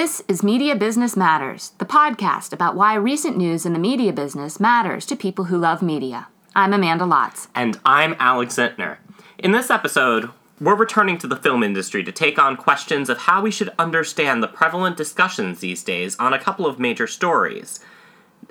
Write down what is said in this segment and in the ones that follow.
This is Media Business Matters, the podcast about why recent news in the media business matters to people who love media. I'm Amanda Lotz. And I'm Alex Zentner. In this episode, we're returning to the film industry to take on questions of how we should understand the prevalent discussions these days on a couple of major stories.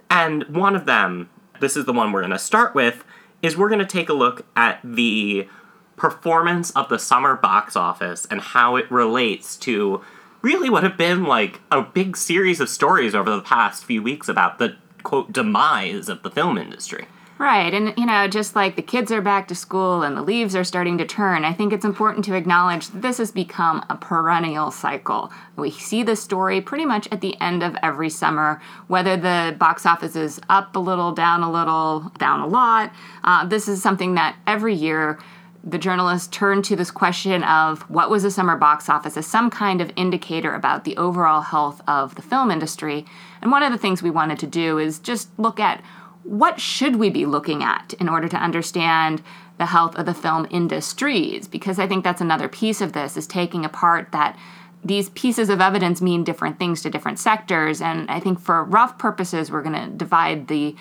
And one of them, this is the one we're going to start with, is we're going to take a look at the performance of the summer box office and how it relates to really what have been like a big series of stories over the past few weeks about the quote demise of the film industry. Right, and you know, just like the kids are back to school and the leaves are starting to turn, I think it's important to acknowledge that this has become a perennial cycle. We see this story pretty much at the end of every summer, whether the box office is up a little, down a little, down a lot. Uh, this is something that every year the journalists turned to this question of what was the summer box office as some kind of indicator about the overall health of the film industry. And one of the things we wanted to do is just look at what should we be looking at in order to understand the health of the film industries because i think that's another piece of this is taking apart that these pieces of evidence mean different things to different sectors and i think for rough purposes we're going to divide the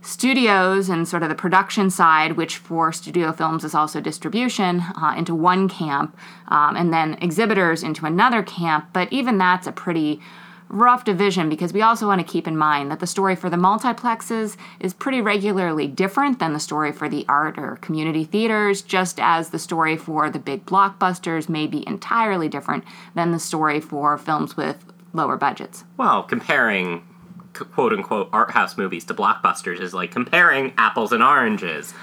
studios and sort of the production side, which for studio films is also distribution, uh, into one camp, um, and then exhibitors into another camp. But even that's a pretty rough division because we also want to keep in mind that the story for the multiplexes is pretty regularly different than the story for the art or community theaters, just as the story for the big blockbusters may be entirely different than the story for films with lower budgets. Well, comparing quote unquote art house movies to blockbusters is like comparing apples and oranges.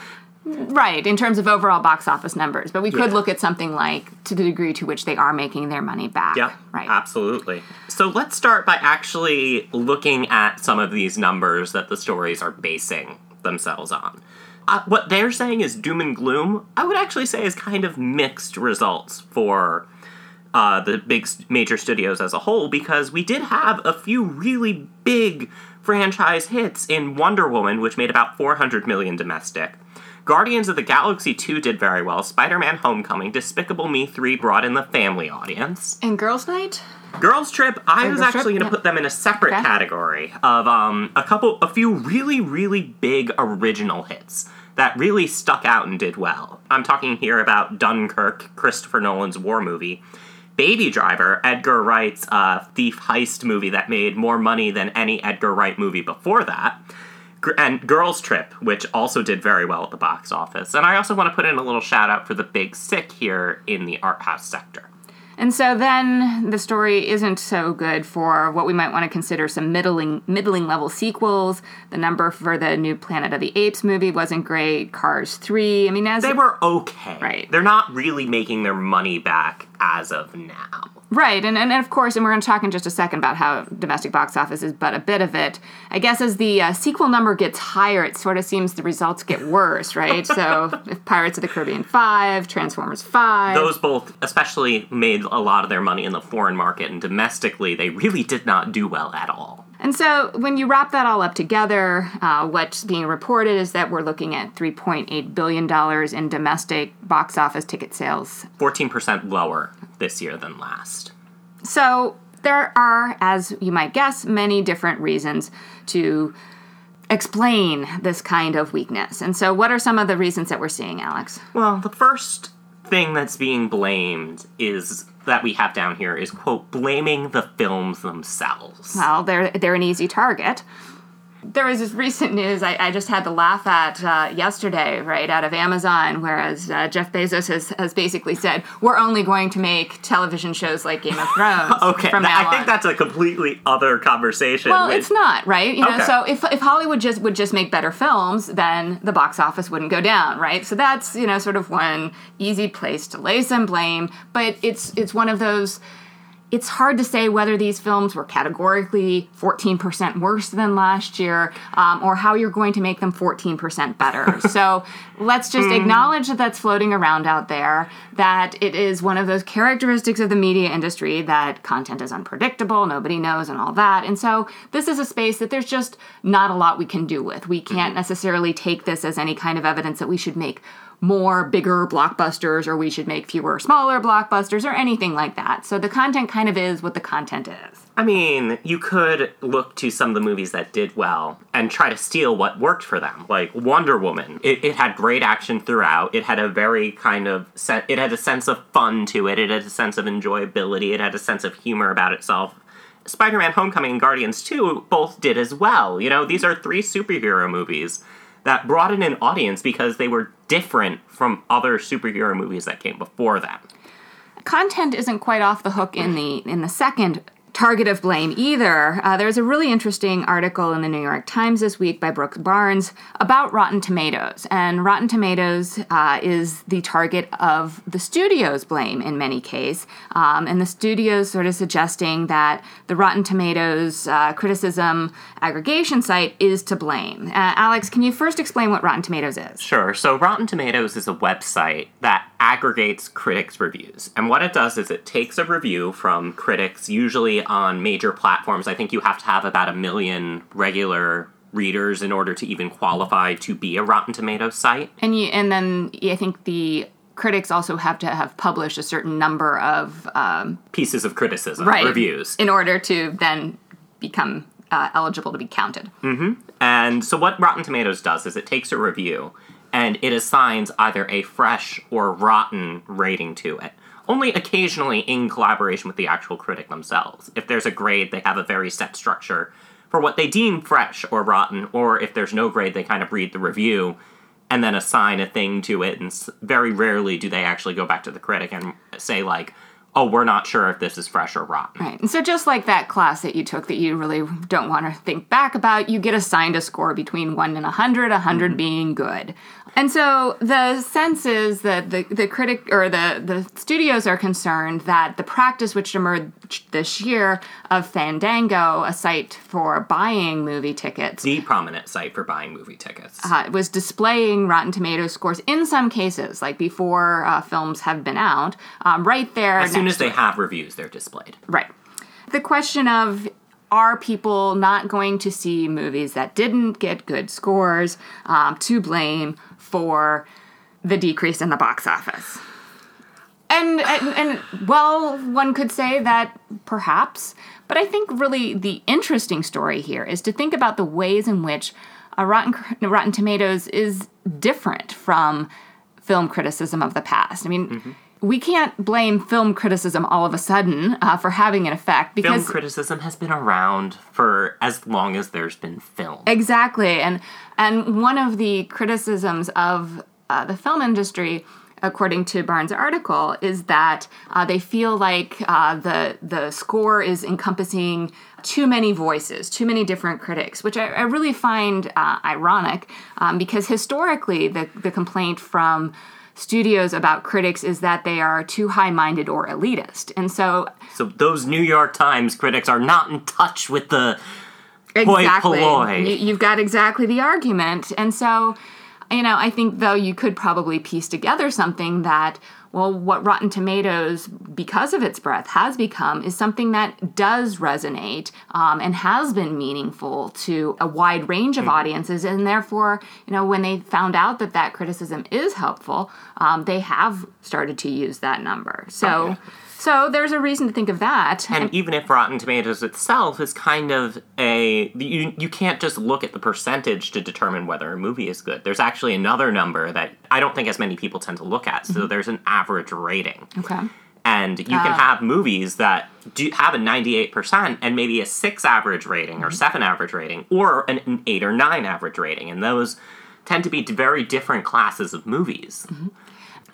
Right, in terms of overall box office numbers. But we could yeah. look at something like to the degree to which they are making their money back. Yeah, right. Absolutely. So let's start by actually looking at some of these numbers that the stories are basing themselves on. Uh, what they're saying is doom and gloom. I would actually say is kind of mixed results for uh, the big major studios as a whole because we did have a few really big franchise hits in Wonder Woman, which made about 400 million domestic. Guardians of the Galaxy 2 did very well. Spider Man Homecoming, Despicable Me 3 brought in the family audience. And Girls Night? Girls Trip, I or was actually going to yeah. put them in a separate okay. category of um, a couple, a few really, really big original hits that really stuck out and did well. I'm talking here about Dunkirk, Christopher Nolan's war movie, Baby Driver, Edgar Wright's uh, thief heist movie that made more money than any Edgar Wright movie before that. And Girls Trip, which also did very well at the box office. And I also want to put in a little shout out for The Big Sick here in the art house sector. And so then the story isn't so good for what we might want to consider some middling middling level sequels. The number for the new Planet of the Apes movie wasn't great. Cars 3, I mean as They were okay. Right. They're not really making their money back as of now. Right, and, and, of course, and we're going to talk in just a second about how domestic box office is but a bit of it. I guess as the uh, sequel number gets higher, it sort of seems the results get worse, right? so, if Pirates of the Caribbean 5, Transformers 5. Those both, especially, made a lot of their money in the foreign market, and domestically, they really did not do well at all. And so, when you wrap that all up together, uh, what's being reported is that we're looking at $3.8 billion in domestic box office ticket sales. 14% lower this year than last. So, there are, as you might guess, many different reasons to explain this kind of weakness. And so, what are some of the reasons that we're seeing, Alex? Well, the first thing that's being blamed is that we have down here is quote blaming the films themselves. Well, they're they're an easy target there was this recent news I, I just had to laugh at uh, yesterday, right, out of Amazon, whereas uh, Jeff Bezos has, has basically said, we're only going to make television shows like Game of Thrones. okay, from now I on. think that's a completely other conversation. Well, it's not, right? You know, okay. so if, if Hollywood just would just make better films, then the box office wouldn't go down, right? So that's, you know, sort of one easy place to lay some blame, but it's it's one of those it's hard to say whether these films were categorically 14% worse than last year um, or how you're going to make them 14% better. so let's just mm. acknowledge that that's floating around out there, that it is one of those characteristics of the media industry that content is unpredictable, nobody knows, and all that. And so this is a space that there's just not a lot we can do with. We can't mm-hmm. necessarily take this as any kind of evidence that we should make more bigger blockbusters or we should make fewer smaller blockbusters or anything like that. So the content kind of is what the content is. I mean, you could look to some of the movies that did well and try to steal what worked for them. Like Wonder Woman, it, it had great action throughout. It had a very kind of. It had a sense of fun to it. It had a sense of enjoyability. It had a sense of humor about itself. Spider-Man: Homecoming and Guardians 2 both did as well. You know, these are three superhero movies that brought in an audience because they were different from other superhero movies that came before them. Content isn't quite off the hook in the in the second target of blame either. Uh, there's a really interesting article in the New York Times this week by Brooks Barnes about Rotten Tomatoes. And Rotten Tomatoes uh, is the target of the studio's blame in many cases. Um, and the studio's sort of suggesting that the Rotten Tomatoes uh, criticism aggregation site is to blame. Uh, Alex, can you first explain what Rotten Tomatoes is? Sure. So, Rotten Tomatoes is a website that aggregates critics' reviews. And what it does is it takes a review from critics, usually on major platforms. I think you have to have about a million regular readers in order to even qualify to be a Rotten Tomatoes site. And you, and then I think the critics also have to have published a certain number of um, pieces of criticism, right, reviews, in order to then become uh, eligible to be counted. Mm-hmm. And so, what Rotten Tomatoes does is it takes a review and it assigns either a fresh or rotten rating to it only occasionally in collaboration with the actual critic themselves. If there's a grade, they have a very set structure for what they deem fresh or rotten, or if there's no grade, they kind of read the review and then assign a thing to it. And very rarely do they actually go back to the critic and say, like, oh, we're not sure if this is fresh or rotten. Right. And so, just like that class that you took that you really don't want to think back about, you get assigned a score between 1 and 100, 100 mm-hmm. being good. And so the sense is that the, the critic or the, the studios are concerned that the practice which emerged this year of Fandango, a site for buying movie tickets, the prominent site for buying movie tickets, uh, was displaying Rotten Tomatoes scores in some cases, like before uh, films have been out, um, right there. As soon as they have reviews, they're displayed. Right. The question of are people not going to see movies that didn't get good scores um, to blame for the decrease in the box office. And, and, and well, one could say that perhaps, but I think really the interesting story here is to think about the ways in which Rotten Rotten Tomatoes is different from film criticism of the past. I mean. Mm-hmm we can't blame film criticism all of a sudden uh, for having an effect because film criticism has been around for as long as there's been film. Exactly, and and one of the criticisms of uh, the film industry. According to Barnes' article, is that uh, they feel like uh, the the score is encompassing too many voices, too many different critics, which I, I really find uh, ironic um, because historically the the complaint from studios about critics is that they are too high-minded or elitist. And so So those New York Times critics are not in touch with the exactly. You, you've got exactly the argument. And so you know, I think though you could probably piece together something that well, what Rotten Tomatoes, because of its breadth, has become is something that does resonate um, and has been meaningful to a wide range of mm-hmm. audiences. And therefore, you know, when they found out that that criticism is helpful, um, they have started to use that number. So. Okay so there's a reason to think of that. And, and even if Rotten Tomatoes itself is kind of a you you can't just look at the percentage to determine whether a movie is good. There's actually another number that I don't think as many people tend to look at. So mm-hmm. there's an average rating. Okay. And you uh, can have movies that do have a 98% and maybe a 6 average rating or mm-hmm. 7 average rating or an, an 8 or 9 average rating. And those tend to be very different classes of movies. Mm-hmm.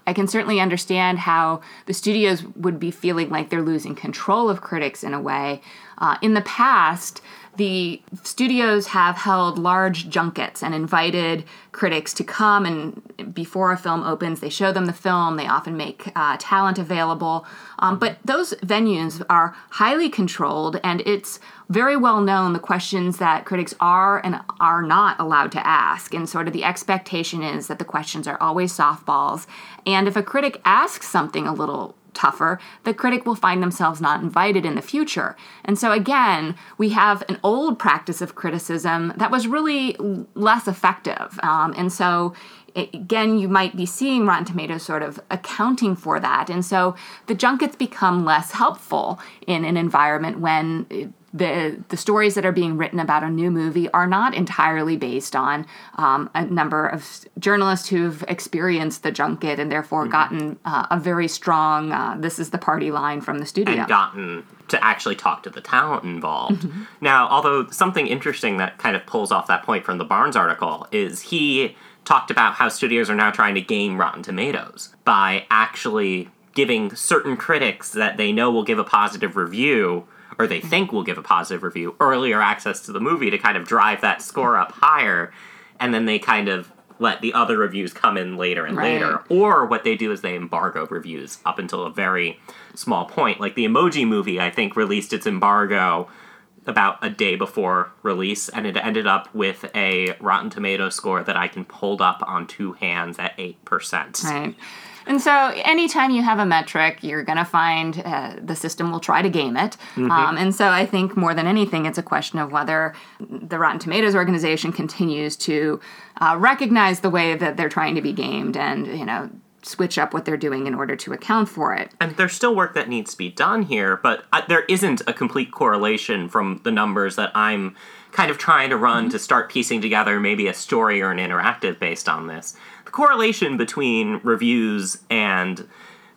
I can certainly understand how the studios would be feeling like they're losing control of critics in a way. Uh, in the past, the studios have held large junkets and invited critics to come and before a film opens they show them the film. They often make uh, talent available. Um, but those venues are highly controlled and it's very well known the questions that critics are and are not allowed to ask. And sort of the expectation is that the questions are always softballs. And if a critic asks something a little tougher, the critic will find themselves not invited in the future. And so, again, we have an old practice of criticism that was really less effective. Um, and so, again, you might be seeing Rotten Tomatoes sort of accounting for that. And so the junkets become less helpful in an environment when the the stories that are being written about a new movie are not entirely based on um, a number of journalists who've experienced the junket and therefore mm-hmm. gotten uh, a very strong uh, "this is the party" line from the studio and gotten to actually talk to the talent involved. Mm-hmm. Now, although something interesting that kind of pulls off that point from the Barnes article is he talked about how studios are now trying to game Rotten Tomatoes by actually giving certain critics that they know will give a positive review or they think will give a positive review earlier access to the movie to kind of drive that score up higher and then they kind of let the other reviews come in later and right. later or what they do is they embargo reviews up until a very small point like the emoji movie i think released its embargo about a day before release, and it ended up with a Rotten Tomato score that I can hold up on two hands at 8%. Right. And so, anytime you have a metric, you're going to find uh, the system will try to game it. Mm-hmm. Um, and so, I think more than anything, it's a question of whether the Rotten Tomatoes organization continues to uh, recognize the way that they're trying to be gamed and, you know, switch up what they're doing in order to account for it. And there's still work that needs to be done here, but I, there isn't a complete correlation from the numbers that I'm kind of trying to run mm-hmm. to start piecing together maybe a story or an interactive based on this. The correlation between reviews and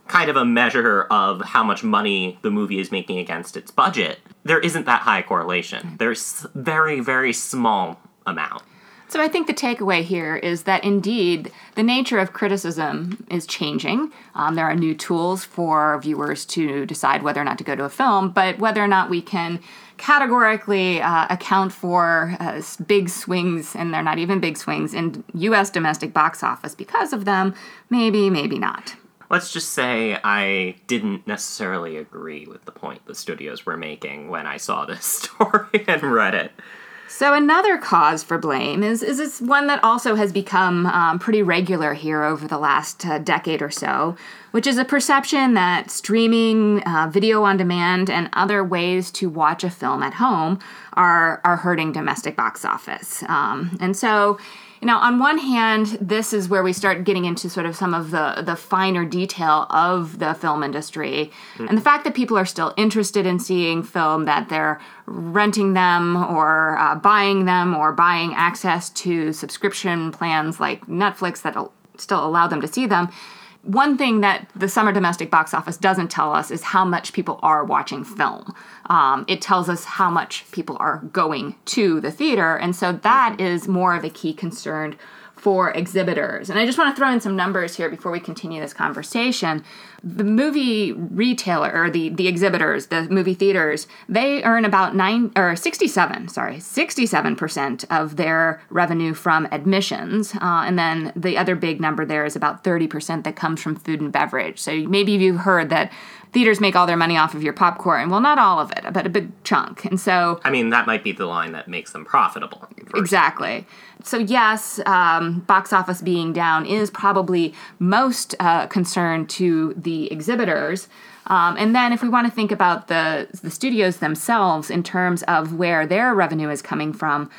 kind of a measure of how much money the movie is making against its budget, there isn't that high correlation. There's very, very small amount. So I think the takeaway here is that indeed the nature of criticism is changing. Um, there are new tools for viewers to decide whether or not to go to a film, but whether or not we can categorically uh, account for uh, big swings, and they're not even big swings, in U.S. domestic box office because of them, maybe, maybe not. Let's just say I didn't necessarily agree with the point the studios were making when I saw this story and read it. So another cause for blame is is this one that also has become um, pretty regular here over the last uh, decade or so, which is a perception that streaming, uh, video on demand, and other ways to watch a film at home are are hurting domestic box office. Um, and so you know, on one hand, this is where we start getting into sort of some of the, the finer detail of the film industry. Mm. And the fact that people are still interested in seeing film, that they're renting them or uh, buying them or buying access to subscription plans like Netflix that still allow them to see them one thing that the summer domestic box office doesn't tell us is how much people are watching film. Um, it tells us how much people are going to the theater, and so that is more of a key concern for exhibitors. And I just want to throw in some numbers here before we continue this conversation. The movie retailer or the the exhibitors, the movie theaters, they earn about 9 or 67, sorry, 67% of their revenue from admissions. Uh, and then the other big number there is about 30% that comes from food and beverage. So maybe you've heard that theaters make all their money off of your popcorn. Well, not all of it, but a big chunk. And so I mean, that might be the line that makes them profitable. Exactly so yes, um, box office being down is probably most uh, concern to the exhibitors. Um, and then, if we want to think about the the studios themselves in terms of where their revenue is coming from,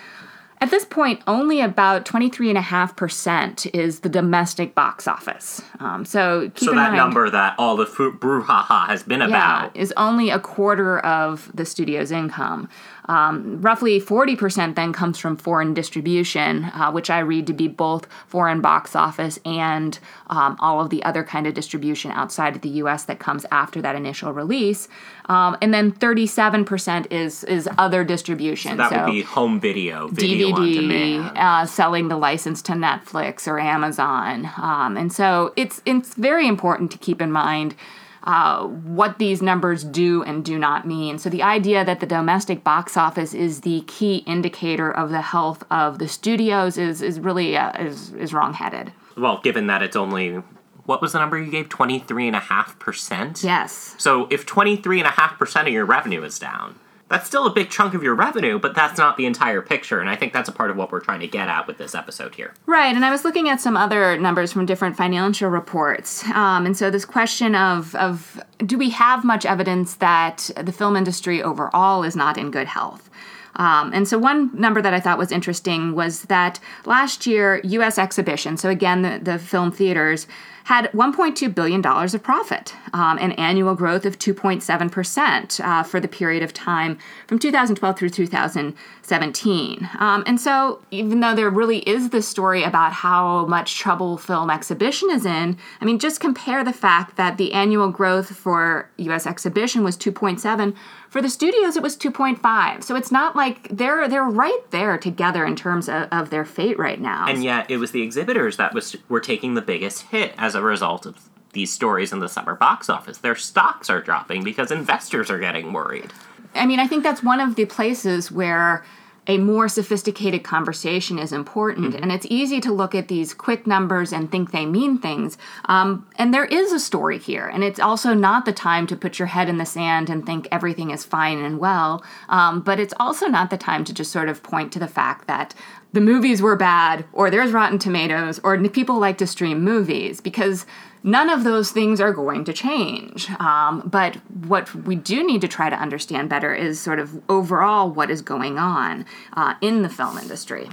at this point, only about 23.5% is the domestic box office. Um, so keep so in that mind, number that all the brouhaha has been about is only a quarter of the studio's income. Um, roughly 40% then comes from foreign distribution, uh, which I read to be both foreign box office and um, all of the other kind of distribution outside of the US that comes after that initial release. Um, and then 37% is is other distribution. So that so would be home video, video DVD, uh, selling the license to Netflix or Amazon. Um, and so it's it's very important to keep in mind. Uh, what these numbers do and do not mean. So, the idea that the domestic box office is the key indicator of the health of the studios is, is really uh, is, is wrongheaded. Well, given that it's only what was the number you gave? 23.5%? Yes. So if 23.5% of your revenue is down, that's still a big chunk of your revenue, but that's not the entire picture. And I think that's a part of what we're trying to get at with this episode here. Right. And I was looking at some other numbers from different financial reports. Um, and so this question of, of do we have much evidence that the film industry overall is not in good health? Um, and so, one number that I thought was interesting was that last year, US exhibition, so again, the, the film theaters, had $1.2 billion of profit, um, an annual growth of 2.7% uh, for the period of time from 2012 through 2017. Um, and so, even though there really is this story about how much trouble film exhibition is in, I mean, just compare the fact that the annual growth for US exhibition was 2.7 for the studios, it was 2.5. So it's not like they're they're right there together in terms of, of their fate right now. And yet, it was the exhibitors that was were taking the biggest hit as a result of these stories in the summer box office. Their stocks are dropping because investors are getting worried. I mean, I think that's one of the places where a more sophisticated conversation is important. Mm-hmm. And it's easy to look at these quick numbers and think they mean things. Um, and there is a story here. And it's also not the time to put your head in the sand and think everything is fine and well. Um, but it's also not the time to just sort of point to the fact that the movies were bad or there's Rotten Tomatoes or people like to stream movies because none of those things are going to change. Um, but what we do need to try to understand better is sort of overall what is going on uh, in the film industry.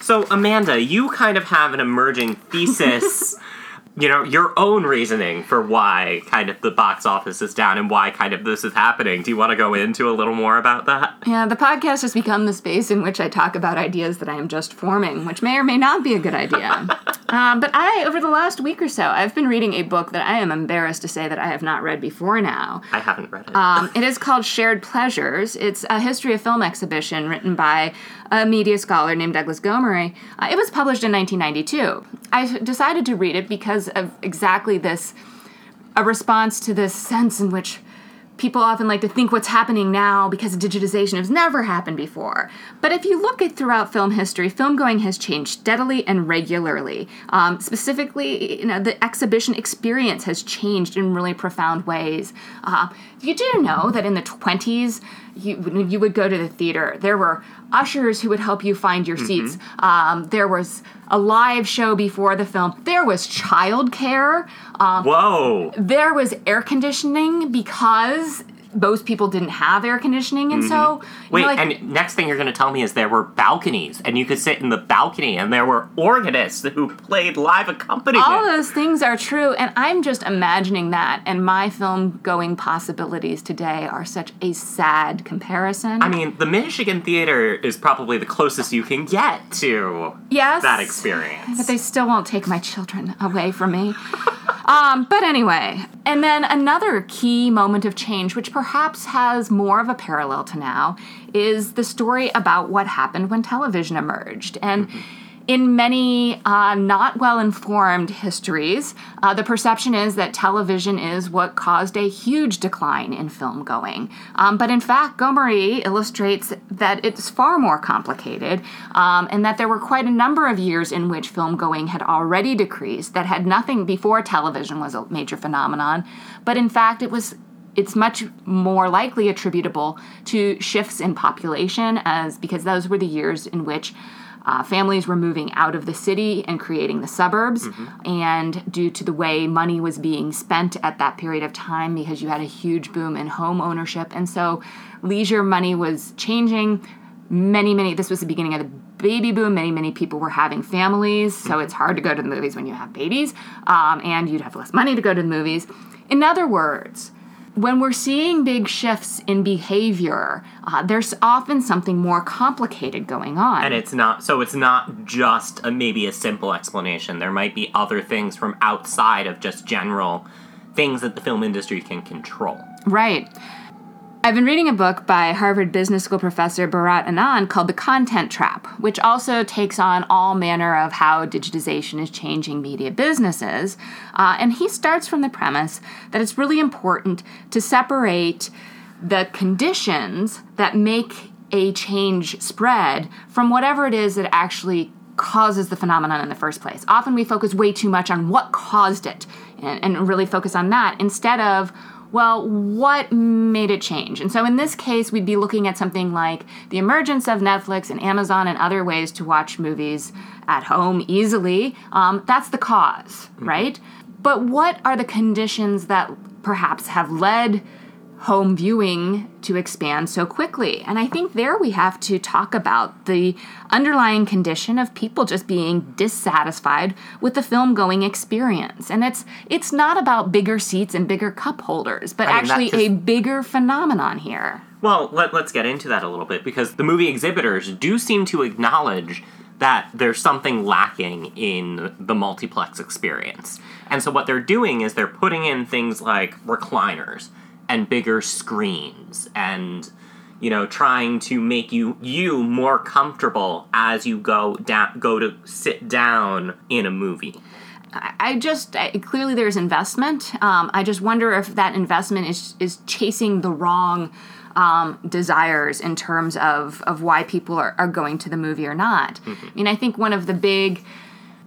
So, Amanda, you kind of have an emerging thesis you know, your own reasoning for why kind of the box office is down and why kind of this is happening. Do you want to go into a little more about that? Yeah, the podcast has become the space in which I talk about ideas that I am just forming, which may or may not be a good idea. um, but I, over the last week or so, I've been reading a book that I am embarrassed to say that I have not read before now. I haven't read it. Um, it is called Shared Pleasures. It's a history of film exhibition written by a media scholar named Douglas Gomery. Uh, it was published in 1992. I decided to read it because of exactly this a response to this sense in which people often like to think what's happening now because digitization has never happened before. But if you look at throughout film history, film going has changed steadily and regularly. Um, specifically, you know, the exhibition experience has changed in really profound ways. Uh, you do know that in the 20s, you, you would go to the theater, there were ushers who would help you find your mm-hmm. seats. Um, there was a live show before the film. There was childcare. Um, Whoa. There was air conditioning because most people didn't have air conditioning, and mm-hmm. so wait. Know, like, and next thing you're going to tell me is there were balconies, and you could sit in the balcony, and there were organists who played live accompaniment. All those things are true, and I'm just imagining that, and my film going possibilities today are such a sad comparison. I mean, the Michigan Theater is probably the closest you can get to yes, that experience, but they still won't take my children away from me. um, but anyway, and then another key moment of change, which perhaps has more of a parallel to now, is the story about what happened when television emerged. And mm-hmm in many uh, not well informed histories, uh, the perception is that television is what caused a huge decline in film going. Um, but in fact, Gomery illustrates that it's far more complicated um, and that there were quite a number of years in which film going had already decreased, that had nothing before television was a major phenomenon. But in fact, it was it's much more likely attributable to shifts in population as because those were the years in which uh, families were moving out of the city and creating the suburbs. Mm-hmm. And due to the way money was being spent at that period of time, because you had a huge boom in home ownership. And so leisure money was changing. Many, many, this was the beginning of the baby boom. Many, many people were having families. So mm-hmm. it's hard to go to the movies when you have babies. Um, and you'd have less money to go to the movies. In other words, when we're seeing big shifts in behavior, uh, there's often something more complicated going on. And it's not, so it's not just a, maybe a simple explanation. There might be other things from outside of just general things that the film industry can control. Right. I've been reading a book by Harvard Business School professor Bharat Anand called The Content Trap, which also takes on all manner of how digitization is changing media businesses. Uh, and he starts from the premise that it's really important to separate the conditions that make a change spread from whatever it is that actually causes the phenomenon in the first place. Often we focus way too much on what caused it and, and really focus on that instead of well, what made it change? And so in this case, we'd be looking at something like the emergence of Netflix and Amazon and other ways to watch movies at home easily. Um, that's the because right? But what are the conditions that perhaps have led home viewing to expand so quickly. And I think there we have to talk about the underlying condition of people just being dissatisfied with the film going experience. And it's it's not about bigger seats and bigger cup holders, but I mean, actually just- a bigger phenomenon here. Well, let, let's get into that a little bit because the movie exhibitors do seem to acknowledge that there's something lacking in the multiplex experience. And so what they're doing is they're putting in things like recliners and bigger screens and you know trying to make you you more comfortable as you go down go to sit down in a movie. I just I, clearly there's investment. Um, I just wonder if that investment is is chasing the wrong um, desires in terms of of why people are, are going to the movie or not. I mean, I think one of the big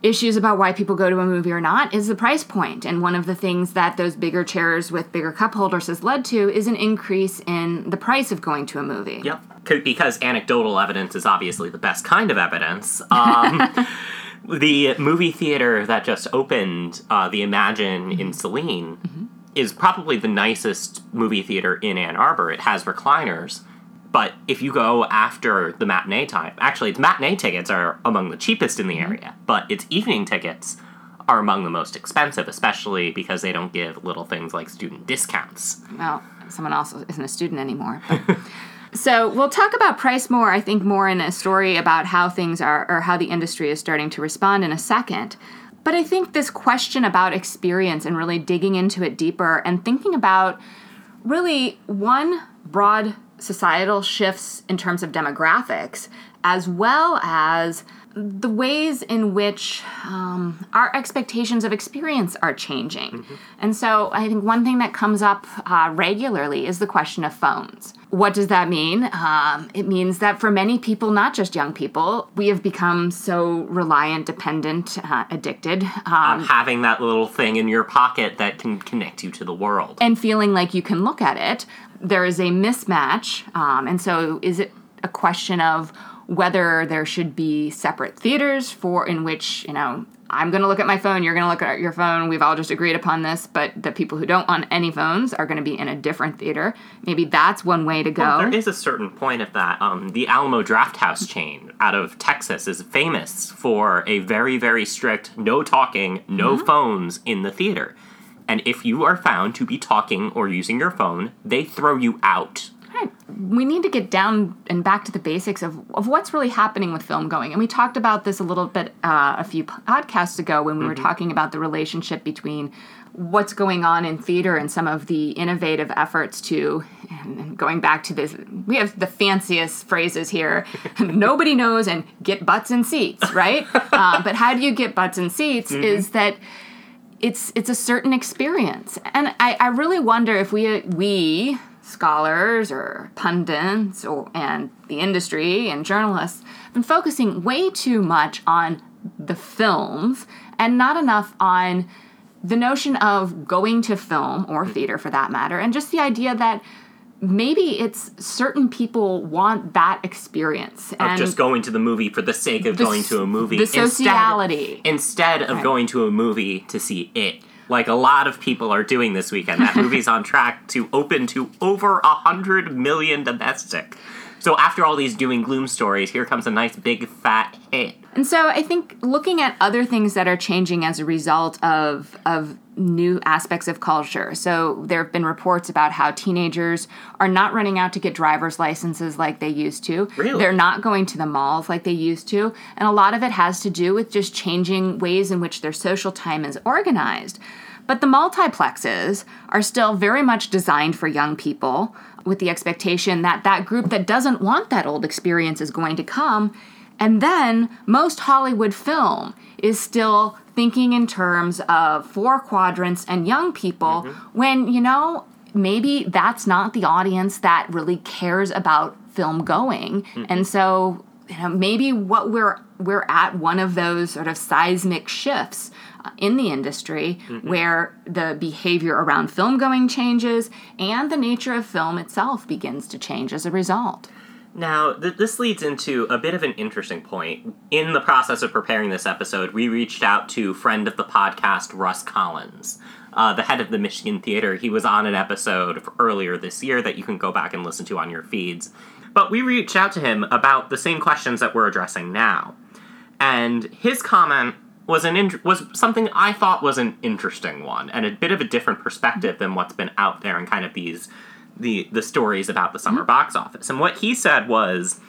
issues about why people go to a movie or not is the price point and one of the things that those bigger chairs with bigger cup holders has led to is an increase in the price of going to a movie Yep. Because anecdotal evidence is obviously the best kind of evidence. Um, the movie theater that just opened, uh, the Emagine in Saline, is probably the nicest movie theater in Ann Arbor. It has recliners. But if you go after the matinee time, actually, its matinee tickets are among the cheapest in the mm-hmm. area, but its evening tickets are among the most expensive, especially because they don't give little things like student discounts. well someone else isn't a student anymore so we'll talk about price more i think more in a story about how things are or how the industry is starting to respond in a second but i think this question about experience and really digging into it deeper and thinking about really one broad societal shifts in terms of demographics as well as the ways in which um, our expectations of experience are changing. And so I think one thing that comes up uh, regularly is the question of phones. What does that mean? Um, it means that for many people, not just young people, we have become so reliant, dependent, uh, addicted. Um, having that little thing in your pocket that can connect you to the world. and feeling like you can look at it, there is a mismatch. Um, and so, is it a question of whether there should be separate theaters for in which you know I'm going to look at my phone, you're going to look at your phone. We've all just agreed upon this, but the people who don't own any phones are going to be in a different theater. Maybe that's one way to go. There is a certain point of that. Um, the Alamo Drafthouse chain out of Texas is famous for a very, very strict no talking, no phones in the theater. And if you are found to be talking or using your phone, they throw you out. Right. We need to get down and back to the basics of, of what's really happening with film going. And we talked about this a little bit uh, a few podcasts ago when we were talking about the relationship between what's going on in theater and some of the innovative efforts to, and going back to this, we have the fanciest phrases here nobody knows and get butts in seats, right? uh, but how do you get butts in seats is that it's it's a certain experience. And i, I really wonder if we we scholars or pundits or and the industry and journalists have been focusing way too much on the films and not enough on the notion of going to film or theater for that matter and just the idea that maybe it's certain people want that experience Of and just going to the movie for the sake of the going to a movie. the instead- sociality. Instead, of going to a movie to see it. Like a lot of people are doing this weekend. That movie's on track to open to over a hundred million domestic. So after all these doom and gloom stories, here comes a nice big fat hit. And so I think looking at other things that are changing as a result of of new aspects of culture. So there have been reports about how teenagers are not running out to get driver's licenses like they used to. Really? They're not going to the malls like they used to. And a lot of it has to do with just changing ways in which their social time is organized. But the multiplexes are still very much designed for young people with the expectation that that group that doesn't want that old experience is going to come. And then most Hollywood film is still thinking in terms of four quadrants and young people mm-hmm. when, you know, maybe that's not the audience that really cares about film going. Mm-hmm. And so, you know, maybe what we're we're at one of those sort of seismic shifts uh, in the industry mm-hmm. where the behavior around film going changes and the nature of film itself begins to change as a result. Now, th- this leads into a bit of an interesting point. In the process of preparing this episode, we reached out to friend of the podcast, Russ Collins, uh, the head of the Michigan Theater. He was on an episode earlier this year that you can go back and listen to on your feeds. But we reached out to him about the same questions that we're addressing now. And his comment was an int- was something I thought was an interesting one and a bit of a different perspective than what's been out there in kind of these the the stories about the summer mm-hmm. box office. And what he said was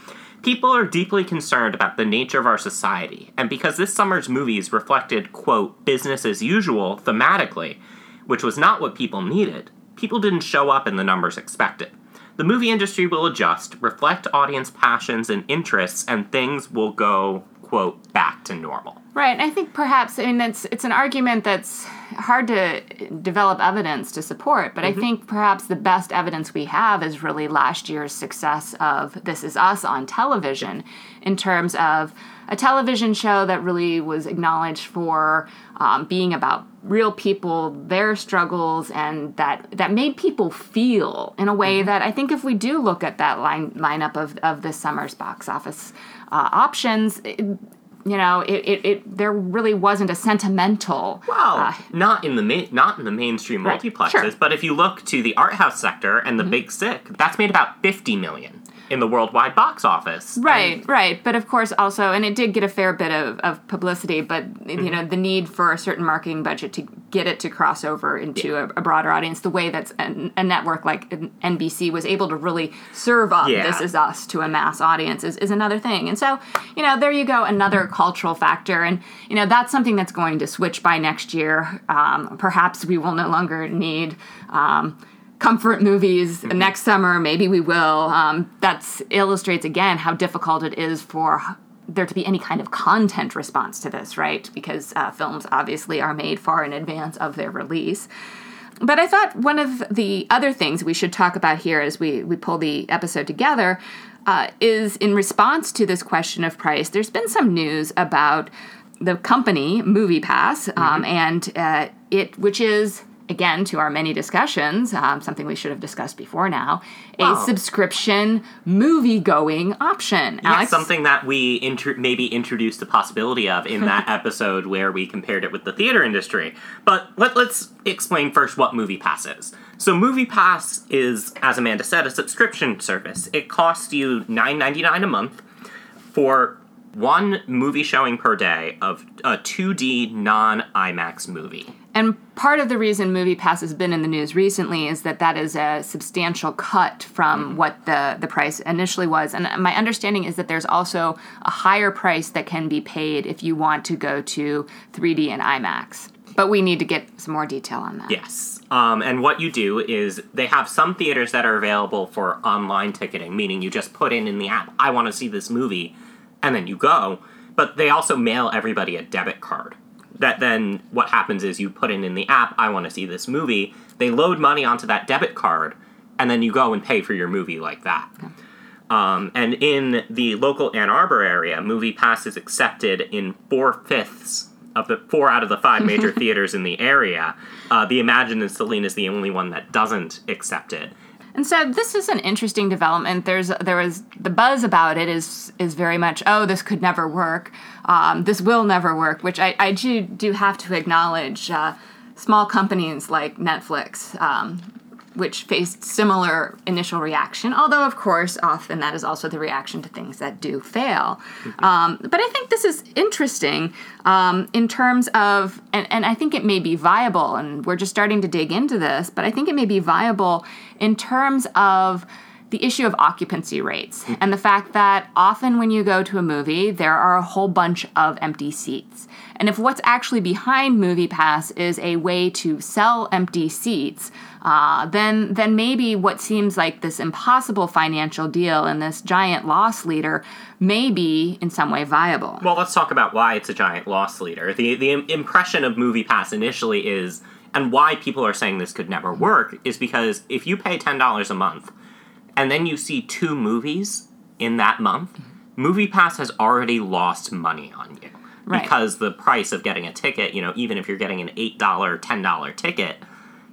people are deeply concerned about the nature of our society, and because this summer's movies reflected quote business as usual thematically, which was not what people needed, people didn't show up in the numbers expected. The movie industry will adjust, reflect audience passions and interests, and things will go quote back to normal. Right, and I think perhaps I mean it's it's an argument that's hard to develop evidence to support, but I think perhaps the best evidence we have is really last year's success of This Is Us on television in terms of a television show that really was acknowledged for um, being about real people, their struggles, and that that made people feel in a way that I think if we do look at that line lineup of of this summer's box office uh, options. It, you know, it, it, it there really wasn't a sentimental. Well, uh, not in the ma- not in the mainstream Right, multiplexes, sure. Mm-hmm. but if you look to the art house sector and the Big Sick, that's made about fifty million in the worldwide box office. Right, And- right. But of course, also, and it did get a fair bit of, of publicity, but, Mm-hmm. you know, the need for a certain marketing budget to get it to cross over into a, a broader audience, the way that a, a network like NBC was able to really serve up Yeah. This Is Us to a mass audience is, is another thing. And so, you know, there you go, another cultural factor. And, you know, that's something that's going to switch by next year. Um, perhaps we will no longer need. Um, comfort movies next summer maybe we will. Um, that illustrates again how difficult it is for there to be any kind of content response to this right? Because uh, films obviously are made far in advance of their release. But I thought one of the other things we should talk about here as we, we pull the episode together uh, is in response to this question of price, there's been some news about the company MoviePass um, and uh, it, which is again to our many discussions, um, something we should have discussed before now, Wow. a subscription movie going option. Yeah, Alex, something that we intro- maybe introduced the possibility of in that episode where we compared it with the theater industry. But let, let's explain first what MoviePass is. So Movie Pass is, as Amanda said, a subscription service. It costs you $9.99 a month for one movie showing per day of a 2D non IMAX movie. And part of the reason MoviePass has been in the news recently is that that is a substantial cut from what the, the price initially was. And my understanding is that there's also a higher price that can be paid if you want to go to 3D and IMAX. But we need to get some more detail on that. Yes. Um, and what you do is they have some theaters that are available for online ticketing, meaning you just put in in the app, I want to see this movie, and then you go. But they also mail everybody a debit card. That then what happens is you put in in the app, I want to see this movie. They load money onto that debit card, and then you go and pay for your movie like that. Um, and in the local Ann Arbor area, Movie Pass is accepted in four fifths of the four out of the five major theaters in the area. Uh, the Emagine and Saline is the only one that doesn't accept it. And so this is an interesting development. There's there was the buzz about it is is very much oh this could never work, um, this will never work. Which I, I do do have to acknowledge. Uh, small companies like Netflix, um, which faced similar initial reaction, although of course often that is also the reaction to things that do fail. Um, but I think this is interesting um, in terms of, and, and I think it may be viable, and we're just starting to dig into this, but I think it may be viable in terms of the issue of occupancy rates and the fact that often when you go to a movie, there are a whole bunch of empty seats. And if what's actually behind MoviePass is a way to sell empty seats, uh, then then maybe what seems like this impossible financial deal and this giant loss leader may be in some way viable. Well, let's talk about why it's a giant loss leader. The the impression of Movie Pass initially is, and why people are saying this could never work, is because if you pay ten dollars a month, and then you see two movies in that month, Movie Pass has already lost money on you. Right. because the price of getting a ticket, you know, even if you're getting an $8, $10 ticket,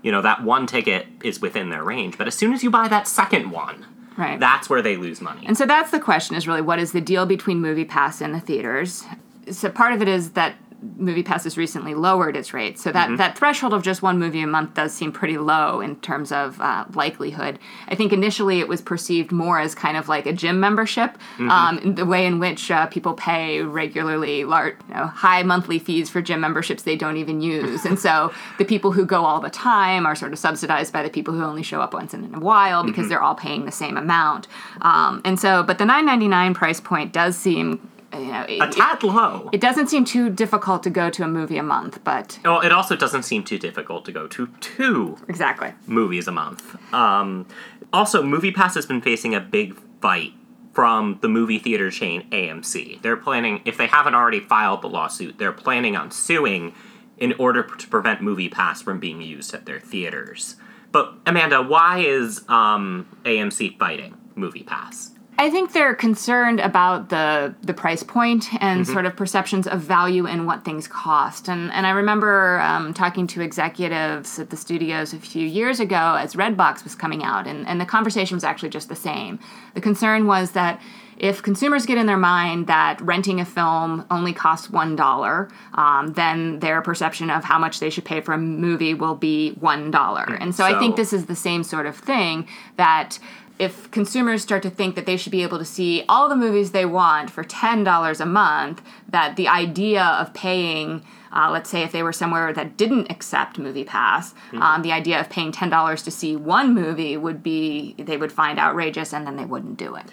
you know, that one ticket is within their range. But as soon as you buy that second one, Right. that's where they lose money. And so that's the question is really what is the deal between MoviePass and the theaters? So part of it is that MoviePass has recently lowered its rate. So that, that threshold of just one movie a month does seem pretty low in terms of uh, likelihood. I think initially it was perceived more as kind of like a gym membership, um, the way in which uh, people pay regularly large, you know, high monthly fees for gym memberships they don't even use. and so the people who go all the time are sort of subsidized by the people who only show up once in a while because they're all paying the same amount. Um, and so, but the 9.99 price point does seem, you know, it, a tad low. it doesn't seem too difficult to go to a movie a month, but well, it also doesn't seem too difficult to go to two exactly. movies a month. Um, also, MoviePass has been facing a big fight from the movie theater chain AMC. They're planning, if they haven't already filed the lawsuit, they're planning on suing in order to prevent MoviePass from being used at their theaters. But Amanda, why is um, AMC fighting MoviePass? I think they're concerned about the the price point and sort of perceptions of value and what things cost. And and I remember um, talking to executives at the studios a few years ago as Redbox was coming out, and, and the conversation was actually just the same. The concern was that if consumers get in their mind that renting a film only costs one dollar, um, then their perception of how much they should pay for a movie will be one dollar. And so, I think this is the same sort of thing that if consumers start to think that they should be able to see all the movies they want for $10 a month, that the idea of paying, uh, let's say if they were somewhere that didn't accept MoviePass, um, the idea of paying $10 to see one movie would be, they would find outrageous and then they wouldn't do it.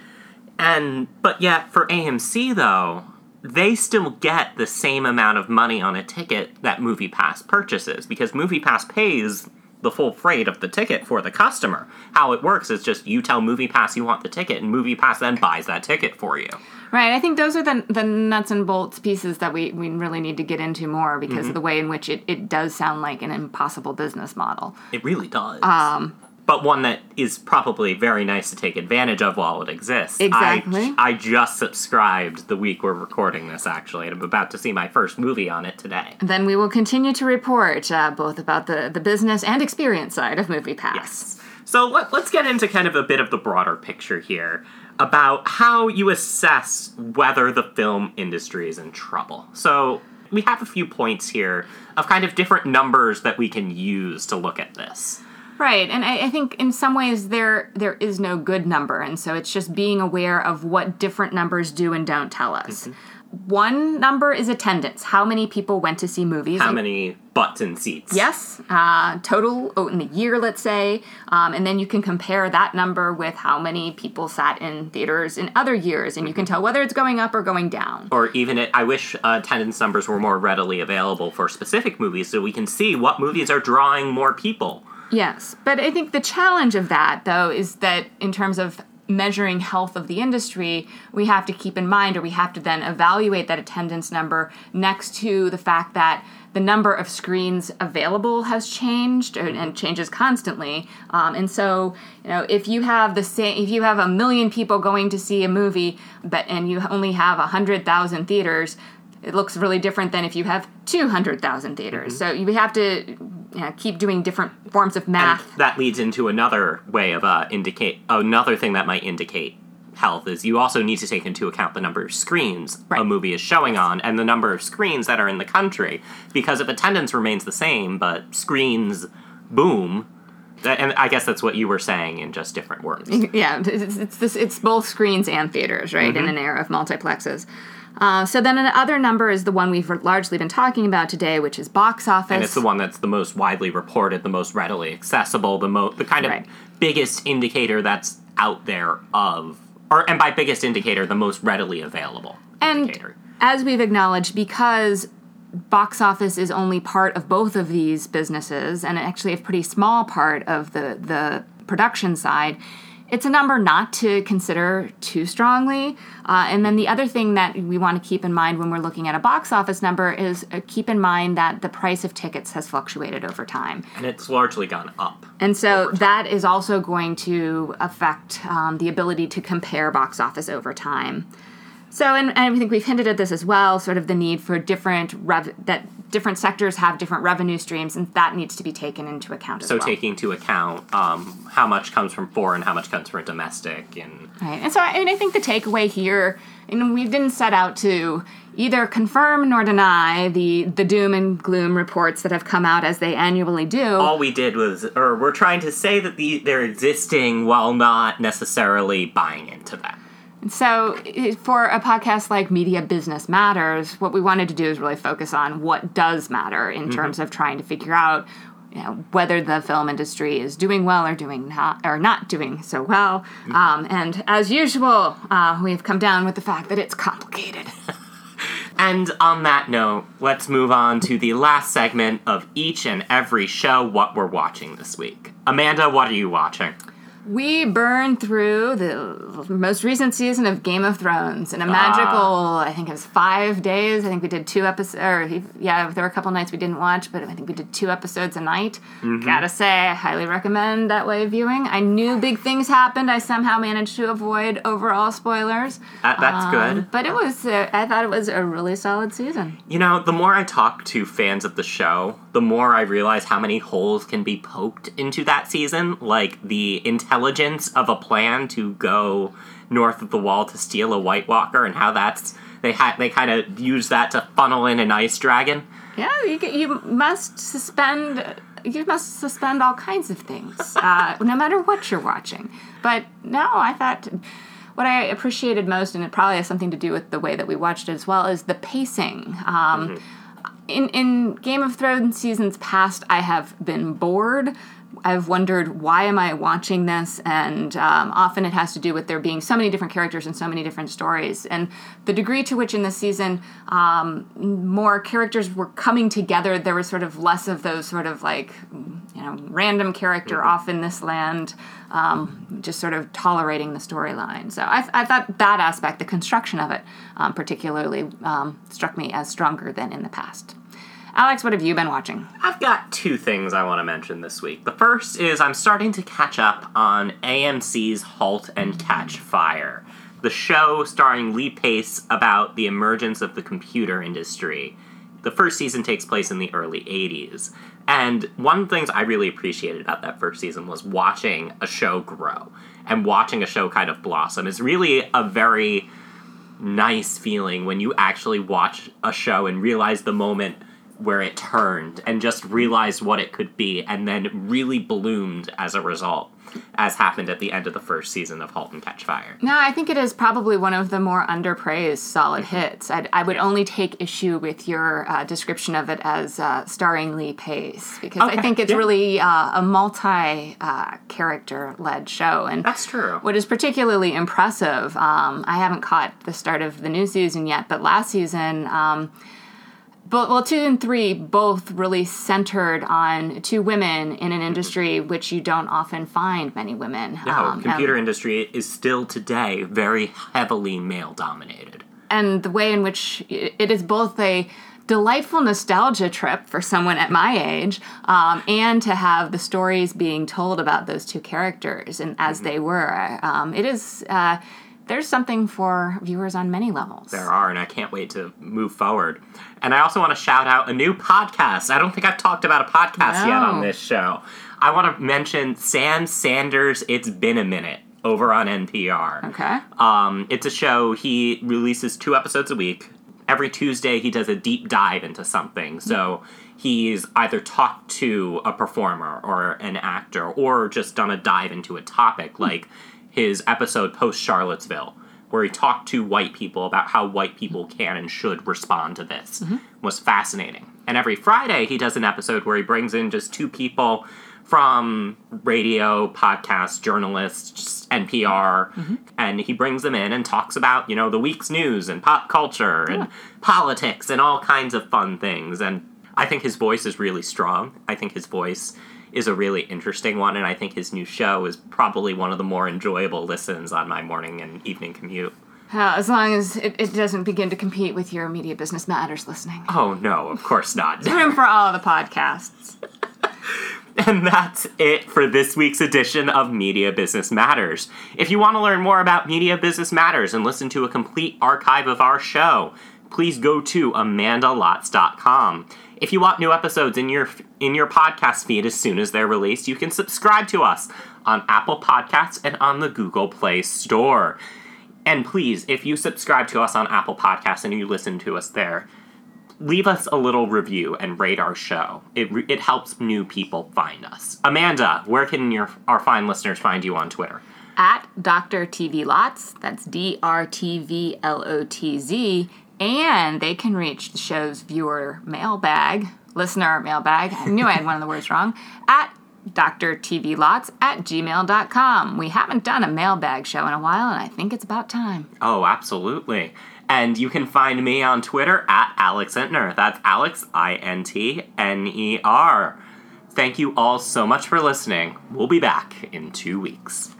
And but yet for AMC though, they still get the same amount of money on a ticket that MoviePass purchases because MoviePass pays the full freight of the ticket for the customer. How it works is just you tell MoviePass you want the ticket, and MoviePass then buys that ticket for you. Right. I think those are the, the nuts and bolts pieces that we, we really need to get into more because of the way in which it, it does sound like an impossible business model. It really does. Um, but one that is probably very nice to take advantage of while it exists. Exactly. I, just subscribed the week we're recording this, actually, and I'm about to see my first movie on it today. Then we will continue to report uh, both about the, the business and experience side of movie MoviePass. So let, let's get into kind of a bit of the broader picture here about how you assess whether the film industry is in trouble. So we have a few points here of kind of different numbers that we can use to look at this. Right, and I, I think in some ways there there is no good number, and so it's just being aware of what different numbers do and don't tell us. One number is attendance. How many people went to see movies? How many butts in seats? Yes, uh, total oh, in the year, let's say, um, and then you can compare that number with how many people sat in theaters in other years, and you can tell whether it's going up or going down. Or even it, I wish uh, attendance numbers were more readily available for specific movies so we can see what movies are drawing more people. Yes, but I think the challenge of that, though, is that in terms of measuring health of the industry, we have to keep in mind, or we have to then evaluate that attendance number next to the fact that the number of screens available has changed and, changes constantly. Um, and so, you know, if you have the same, if you have a million people going to see a movie, but and you only have a hundred thousand theaters, it looks really different than if you have 200,000 theaters. So you have to you know, keep doing different forms of math. that leads into another way of uh, indicate another thing that might indicate health is you also need to take into account the number of screens a movie is showing on and the number of screens that are in the country because if attendance remains the same but screens boom that, and I guess that's what you were saying in just different words. yeah, it's, it's this. It's both screens and theaters, right? In an era of multiplexes. Uh, so then another number is the one we've largely been talking about today, which is box office. And it's the one that's the most widely reported, the most readily accessible, the mo- the kind of Right. biggest indicator that's out there of or and by biggest indicator, the most readily available and indicator. as we've acknowledged, because box office is only part of both of these businesses, and actually a pretty small part of the the production side. It's a number not to consider too strongly. Uh, and then the other thing that we want to keep in mind when we're looking at a box office number is uh, keep in mind that the price of tickets has fluctuated over time. And it's largely gone up. And so that is also going to affect um, the ability to compare box office over time. So, and, and I think we've hinted at this as well. Sort of the need for different rev- that different sectors have different revenue streams, and that needs to be taken into account as So well. taking into account um, how much comes from foreign, how much comes from domestic, and Right. And so I, and I think the takeaway here, and we didn't set out to either confirm nor deny the, the doom and gloom reports that have come out as they annually do. all we did was, or we're trying to say that the, they're existing while not necessarily buying into them. So for a podcast like Media Business Matters, what we wanted to do is really focus on what does matter in terms of trying to figure out you know, whether the film industry is doing well or doing not or not doing so well. Um, and as usual, uh, we've come down with the fact that it's complicated. And on that note, let's move on to the last segment of each and every show what we're watching this week. Amanda, what are you watching? We burned through the most recent season of Game of Thrones in a magical, I think it was five days. I think we did two episodes, yeah, there were a couple nights we didn't watch, but I think we did two episodes a night. Gotta say, I highly recommend that way of viewing. I knew big things happened. I somehow managed to avoid overall spoilers. Uh, that's Um, good. But it was, uh, I thought it was a really solid season. You know, the more I talk to fans of the show, the more I realize how many holes can be poked into that season. Like the intelligence of a plan to go north of the wall to steal a White Walker, and how that's they ha- they kind of use that to funnel in an ice dragon. Yeah, you, you must suspend. You must suspend all kinds of things, uh, no matter what you're watching. But no, I thought what I appreciated most, and it probably has something to do with the way that we watched it as well, is the pacing. Um, in in Game of Thrones seasons past, I have been bored. I've wondered why am I watching this, and um, often it has to do with there being so many different characters and so many different stories, and the degree to which in this season um, more characters were coming together. There was sort of less of those sort of like you know random character off in this land, um, just sort of tolerating the storyline. So I, I thought that aspect, the construction of it, um, particularly um, struck me as stronger than in the past. Alex, what have you been watching? I've got two things I want to mention this week. The first is I'm starting to catch up on AMC's *Halt and Catch Fire*, the show starring Lee Pace about the emergence of the computer industry. The first season takes place in the early 80s. And one of the things I really appreciated about that first season was watching a show grow and watching a show kind of blossom is really a very nice feeling when you actually watch a show and realize the moment where it turned and just realized what it could be and then really bloomed as a result as happened at the end of the first season of halt and catch fire No, I think it is probably one of the more underpraised solid hits. I'd, I would only take issue with your uh, description of it as uh, starring Lee Pace because I think it's yeah. really uh, a multi uh, character led show. And that's true What is particularly impressive, um, I haven't caught the start of the new season yet, but last season, um, but well, two and three both really centered on two women in an industry which you don't often find many women. no um, computer industry is still today very heavily male dominated and the way in which it is both a delightful nostalgia trip for someone at my age, um, and to have the stories being told about those two characters and as Mm-hmm. they were. Um, it is. Uh, there's something for viewers on many levels. there are and i can't wait to move forward and i also want to shout out a new podcast i don't think i've talked about a podcast yet on this show i want to mention sam sanders it's been a minute over on npr Okay. Um, it's a show. He releases two episodes a week. Every Tuesday, he does a deep dive into something. So he's either talked to a performer or an actor, or just done a dive into a topic, like his episode post Charlottesville, where he talked to white people about how white people can and should respond to this. Mm-hmm. Was fascinating. And every Friday, he does an episode where he brings in just two people from radio, podcast, journalists, NPR, mm-hmm. and he brings them in and talks about, you know, the week's news and pop culture and politics and all kinds of fun things. And I think his voice is really strong. I think his voice is a really interesting one, and I think his new show is probably one of the more enjoyable listens on my morning and evening commute. Uh, as long as it, it doesn't begin to compete with your Media Business Matters listening. Oh no, of course not. Room for all the podcasts. And that's it for this week's edition of Media Business Matters. If you want to learn more about Media Business Matters and listen to a complete archive of our show, please go to amandalotz.com. If you want new episodes in your in your podcast feed as soon as they're released, you can subscribe to us on Apple Podcasts and on the Google Play Store. And please, if you subscribe to us on Apple Podcasts and you listen to us there, leave us a little review and rate our show. It, it helps new people find us. Amanda, where can your our fine listeners find you on Twitter? At Dr. TV Lotz, that's D R T V L O T Z, and they can reach the show's viewer mailbag, listener mailbag. I knew I had one of the words wrong. At drtvlotz at gmail.com. We haven't done a mailbag show in a while, and I think it's about time. Oh, absolutely. And you can find me on Twitter at Alex Intner. That's Alex, I N T N E R. Thank you all so much for listening. We'll be back in two weeks.